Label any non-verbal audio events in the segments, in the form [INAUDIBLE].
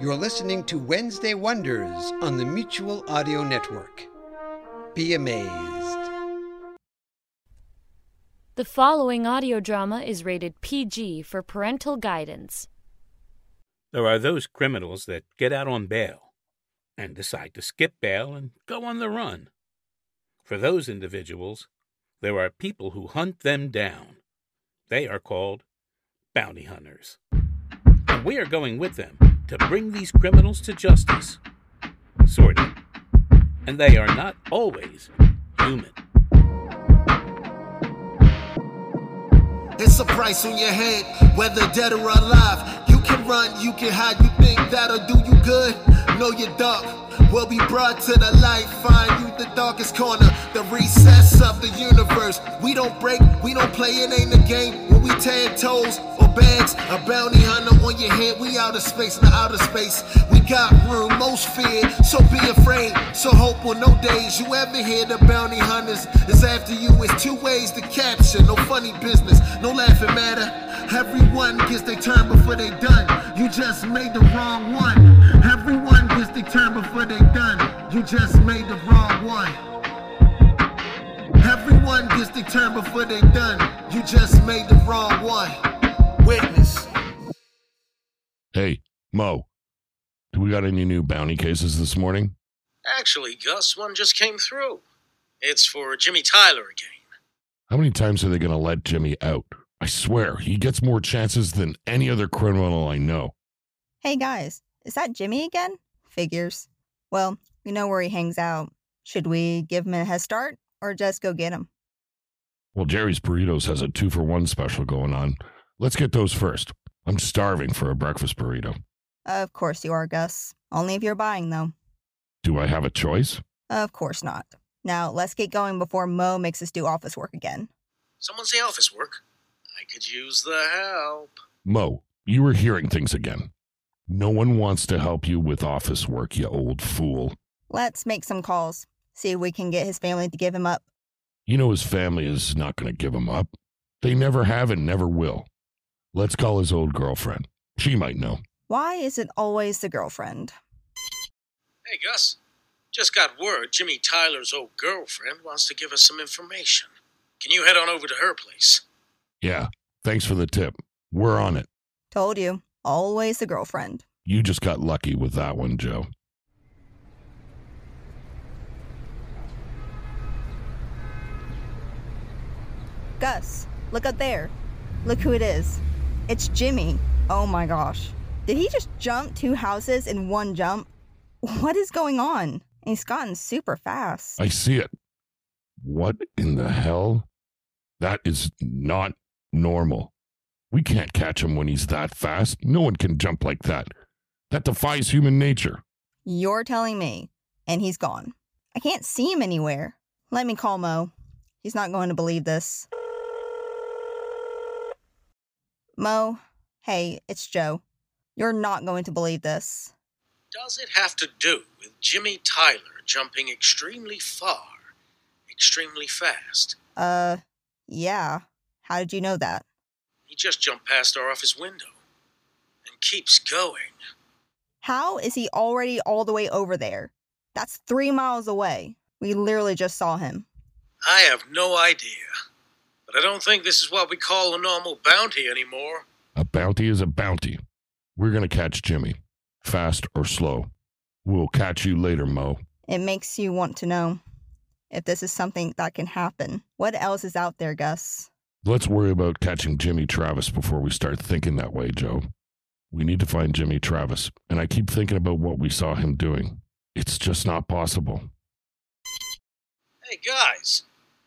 You're listening to Wednesday Wonders on the Mutual Audio Network. Be amazed. The following audio drama is rated PG for parental guidance. There are those criminals that get out on bail and decide to skip bail and go on the run. For those individuals, there are people who hunt them down. They are called bounty hunters. We are going with them to bring these criminals to justice. Sort of. And they are not always human. It's a price on your head, whether dead or alive. You can run, you can hide, you think that'll do you good. Know your will be brought to the light. Find you the darkest corner, the recess of the universe. We don't break, we don't play, it ain't a game. When we tag toes bags, a bounty hunter on your head. We out of space, not outer space. We got room, most feared, so be afraid. So hope on no days you ever hear the bounty hunters is after you. It's two ways to capture, no funny business, no laughing matter. Everyone gets their turn before they done. You just made the wrong one. Everyone gets their turn before they done. You just made the wrong one. Everyone gets their turn before they done. You just made the wrong one. Witness. Hey, Mo, do we got any new bounty cases this morning? Actually, Gus, one just came through. It's for Jimmy Tyler again. How many times are they going to let Jimmy out? I swear, he gets more chances than any other criminal I know. Hey guys, is that Jimmy again? Figures. Well, we know where he hangs out. Should we give him a head start or just go get him? Well, Jerry's Burritos has a two for one special going on. Let's get those first. I'm starving for a breakfast burrito. Of course you are, Gus. Only if you're buying, though. Do I have a choice? Of course not. Now, let's get going before Mo makes us do office work again. Someone say office work. I could use the help. Mo, you are hearing things again. No one wants to help you with office work, you old fool. Let's make some calls. See if we can get his family to give him up. You know his family is not going to give him up. They never have and never will. Let's call his old girlfriend. She might know. Why is it always the girlfriend? Hey, Gus. Just got word Jimmy Tyler's old girlfriend wants to give us some information. Can you head on over to her place? Yeah, thanks for the tip. We're on it. Told you. Always the girlfriend. You just got lucky with that one, Jo. Gus, look up there. Look who it is. It's Jimmy. Oh my gosh. Did he just jump two houses in one jump? What is going on? He's gotten super fast. I see it. What in the hell? That is not normal. We can't catch him when he's that fast. No one can jump like that. That defies human nature. You're telling me. And he's gone. I can't see him anywhere. Let me call Mo. He's not going to believe this. Mo, hey, it's Jo. You're not going to believe this. Does it have to do with Jimmy Tyler jumping extremely far, extremely fast? Uh, yeah. How did you know that? He just jumped past our office window and keeps going. How is he already all the way over there? That's three miles away. We literally just saw him. I have no idea. But I don't think this is what we call a normal bounty anymore. A bounty is a bounty. We're going to catch Jimmy, fast or slow. We'll catch you later, Mo. It makes you want to know if this is something that can happen. What else is out there, Gus? Let's worry about catching Jimmy Travis before we start thinking that way, Jo. We need to find Jimmy Travis, and I keep thinking about what we saw him doing. It's just not possible. Hey, guys.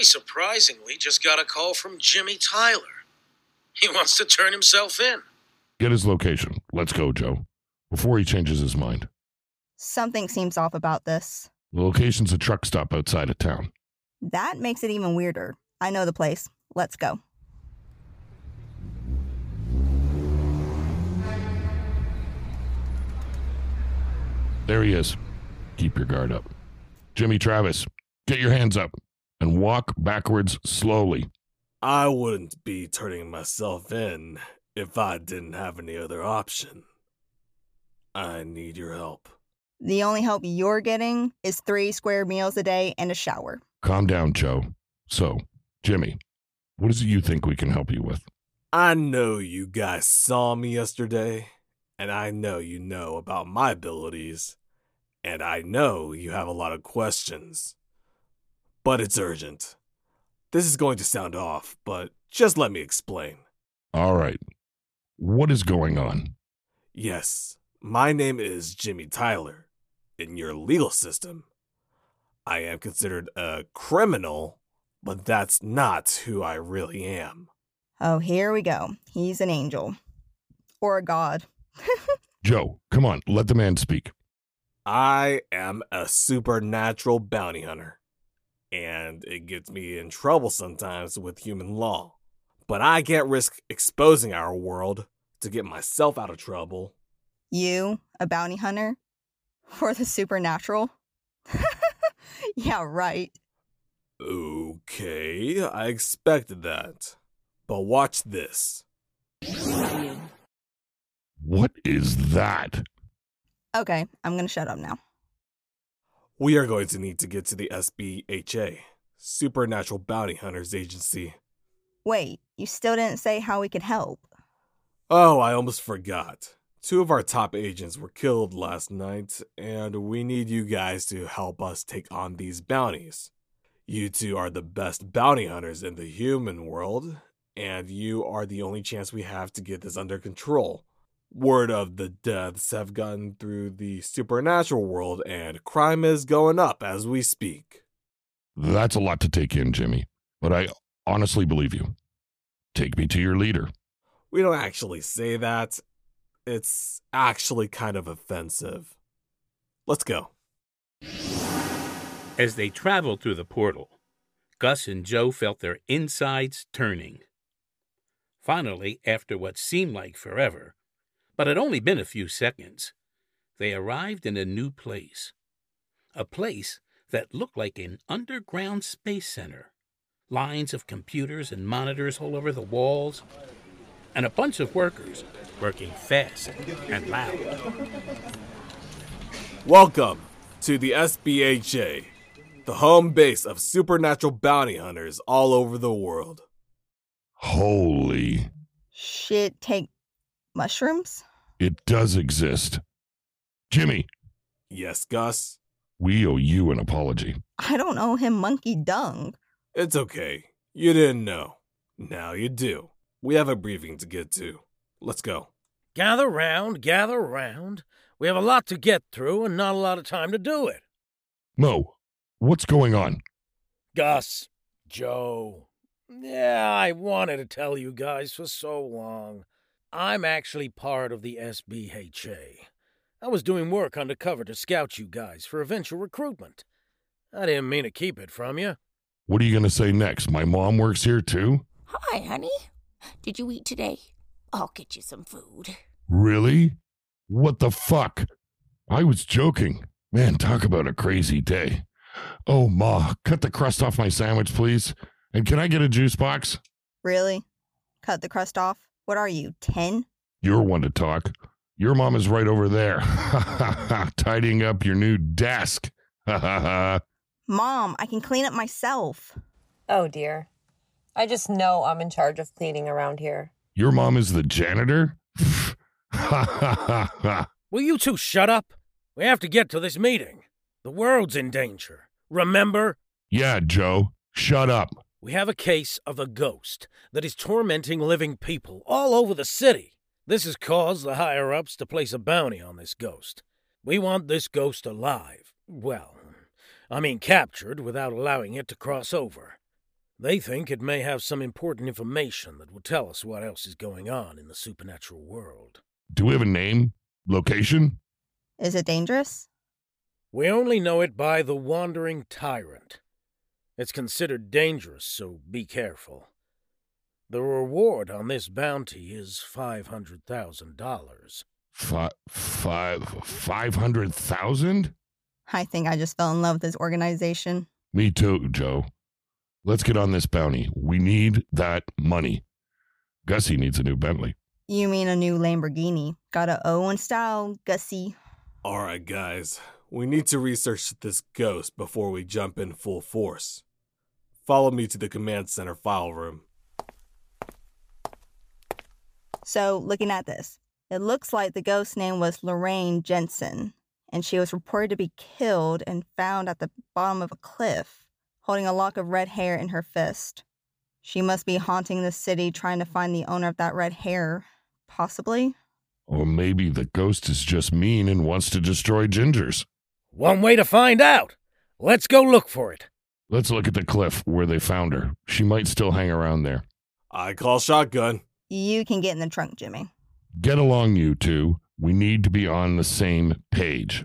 We surprisingly just got a call from Jimmy Tyler. He wants to turn himself in. Get his location. Let's go, Jo. Before he changes his mind. Something seems off about this. The location's a truck stop outside of town. That makes it even weirder. I know the place. Let's go. There he is. Keep your guard up. Jimmy Travis, get your hands up and walk backwards slowly. I wouldn't be turning myself in if I didn't have any other option. I need your help. The only help you're getting is three square meals a day and a shower. Calm down, Jo. So, Jimmy, what is it you think we can help you with? I know you guys saw me yesterday, and I know you know about my abilities, and I know you have a lot of questions. But it's urgent. This is going to sound off, but just let me explain. All right. What is going on? Yes, my name is Jimmy Tyler. In your legal system, I am considered a criminal, but that's not who I really am. Oh, here we go. He's an angel. Or a god. [LAUGHS] Jo, come on, let the man speak. I am a supernatural bounty hunter, and it gets me in trouble sometimes with human law. But I can't risk exposing our world to get myself out of trouble. You, a bounty hunter? For the supernatural? [LAUGHS] yeah, right. Okay, I expected that. But watch this. What is that? Okay, I'm gonna shut up now. We are going to need to get to the SBHA, Supernatural Bounty Hunters Agency. Wait, you still didn't say how we could help. Oh, I almost forgot. Two of our top agents were killed last night, and we need you guys to help us take on these bounties. You two are the best bounty hunters in the human world, and you are the only chance we have to get this under control. Word of the deaths have gotten through the supernatural world, and crime is going up as we speak. That's a lot to take in, Jimmy, but I honestly believe you. Take me to your leader. We don't actually say that. It's actually kind of offensive. Let's go. As they traveled through the portal, Gus and Jo felt their insides turning. Finally, after what seemed like forever, but it had only been a few seconds, they arrived in a new place. A place that looked like an underground space center. Lines of computers and monitors all over the walls, and a bunch of workers working fast and loud. Welcome to the SBHA, the home base of supernatural bounty hunters all over the world. Holy, shiitake mushrooms? It does exist. Jimmy, Yes, Gus? we owe you an apology. I don't owe him monkey dung. It's okay. You didn't know. Now you do. We have a briefing to get to. Let's go. Gather round, gather round. We have a lot to get through and not a lot of time to do it. Mo, what's going on? Gus, Jo. Yeah, I wanted to tell you guys for so long. I'm actually part of the SBHA. I was doing work undercover to scout you guys for eventual recruitment. I didn't mean to keep it from you. What are you going to say next? My mom works here too? Hi, honey. Did you eat today? I'll get you some food. Really? What the fuck? I was joking. Man, talk about a crazy day. Oh, Ma, cut the crust off my sandwich, please. And can I get a juice box? Really? Cut the crust off? What are you, 10? You're one to talk. Your mom is right over there, [LAUGHS] tidying up your new desk. [LAUGHS] Mom, I can clean it myself. Oh dear. I just know I'm in charge of cleaning around here. your mom is the janitor? [LAUGHS] Will you two shut up? We have to get to this meeting. The world's in danger. Remember? yeah, Jo, shut up. We have a case of a ghost that is tormenting living people all over the city. This has caused the higher ups to place a bounty on this ghost. We want this ghost alive. Well, I mean captured without allowing it to cross over. They think it may have some important information that will tell us what else is going on in the supernatural world. Do we have a name? Location? Is it dangerous? We only know it by the Wandering Tyrant. It's considered dangerous, so be careful. The reward on this bounty is $500,000. Five, five, five hundred thousand? I think I just fell in love with this organization. Me too, Jo. Let's get on this bounty. We need that money. Gussie needs a new Bentley. You mean a new Lamborghini? Got a Owen style, Gussie. All right, guys. We need to research this ghost before we jump in full force. Follow me to the command center file room. So, looking at this, it looks like the ghost's name was Lorraine Jensen, and she was reported to be killed and found at the bottom of a cliff, holding a lock of red hair in her fist. She must be haunting the city trying to find the owner of that red hair, possibly. Or maybe the ghost is just mean and wants to destroy Gingers. One way to find out. Let's go look for it. Let's look at the cliff where they found her. She might still hang around there. I call shotgun. You can get in the trunk, Jimmy. Get along, you two. We need to be on the same page.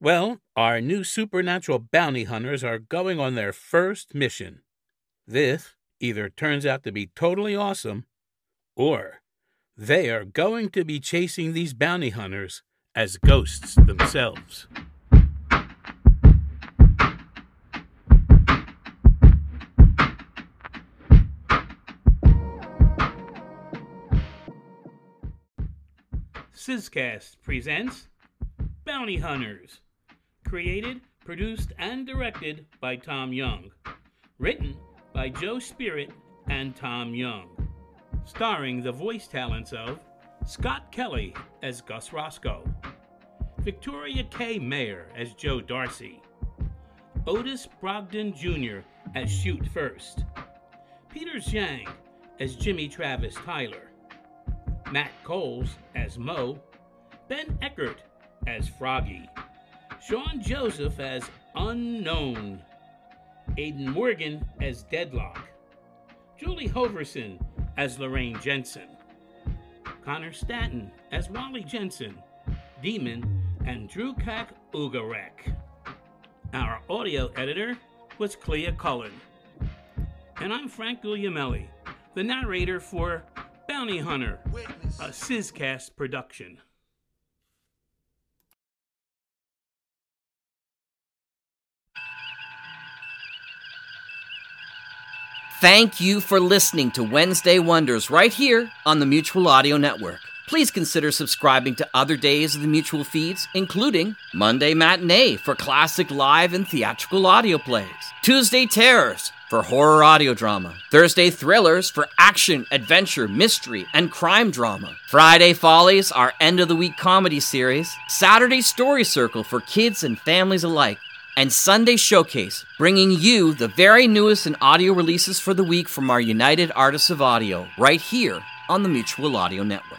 Well, our new supernatural bounty hunters are going on their first mission. This either turns out to be totally awesome, or they are going to be chasing these bounty hunters as ghosts themselves. Sizcast presents Bounty Hunters. Created, produced, and directed by Tom Young. Written by Joe Spirit and Tom Young. Starring the voice talents of Scott Kelly as Gus Roscoe, Victoria K. Mayer as Jo Darcy, Otis Brogdon Jr. as Shoot First, Peter Zhang as Jimmy Travis Tyler, Matt Coles as Mo, Ben Eckert as Froggy, Sean Joseph as Unknown, Aidan Morgan as Deadlock, Julie Hoverson as Lorraine Jensen, Connor Stanton as Wally Jensen, Demon, and Drew Kak Ugarek. Our audio editor was Clea Cullen. And I'm Frank Guglielmelli, the narrator for Bounty Hunter, a Sizcast production. Thank you for listening to Wednesday Wonders right here on the Mutual Audio Network. Please consider subscribing to other days of the Mutual feeds, including Monday Matinee for classic live and theatrical audio plays, Tuesday Terrors for horror audio drama, Thursday Thrillers for action, adventure, mystery, and crime drama, Friday Follies, our end of the week comedy series, Saturday Story Circle for kids and families alike, and Sunday Showcase, bringing you the very newest in audio releases for the week from our United Artists of Audio, right here on the Mutual Audio Network.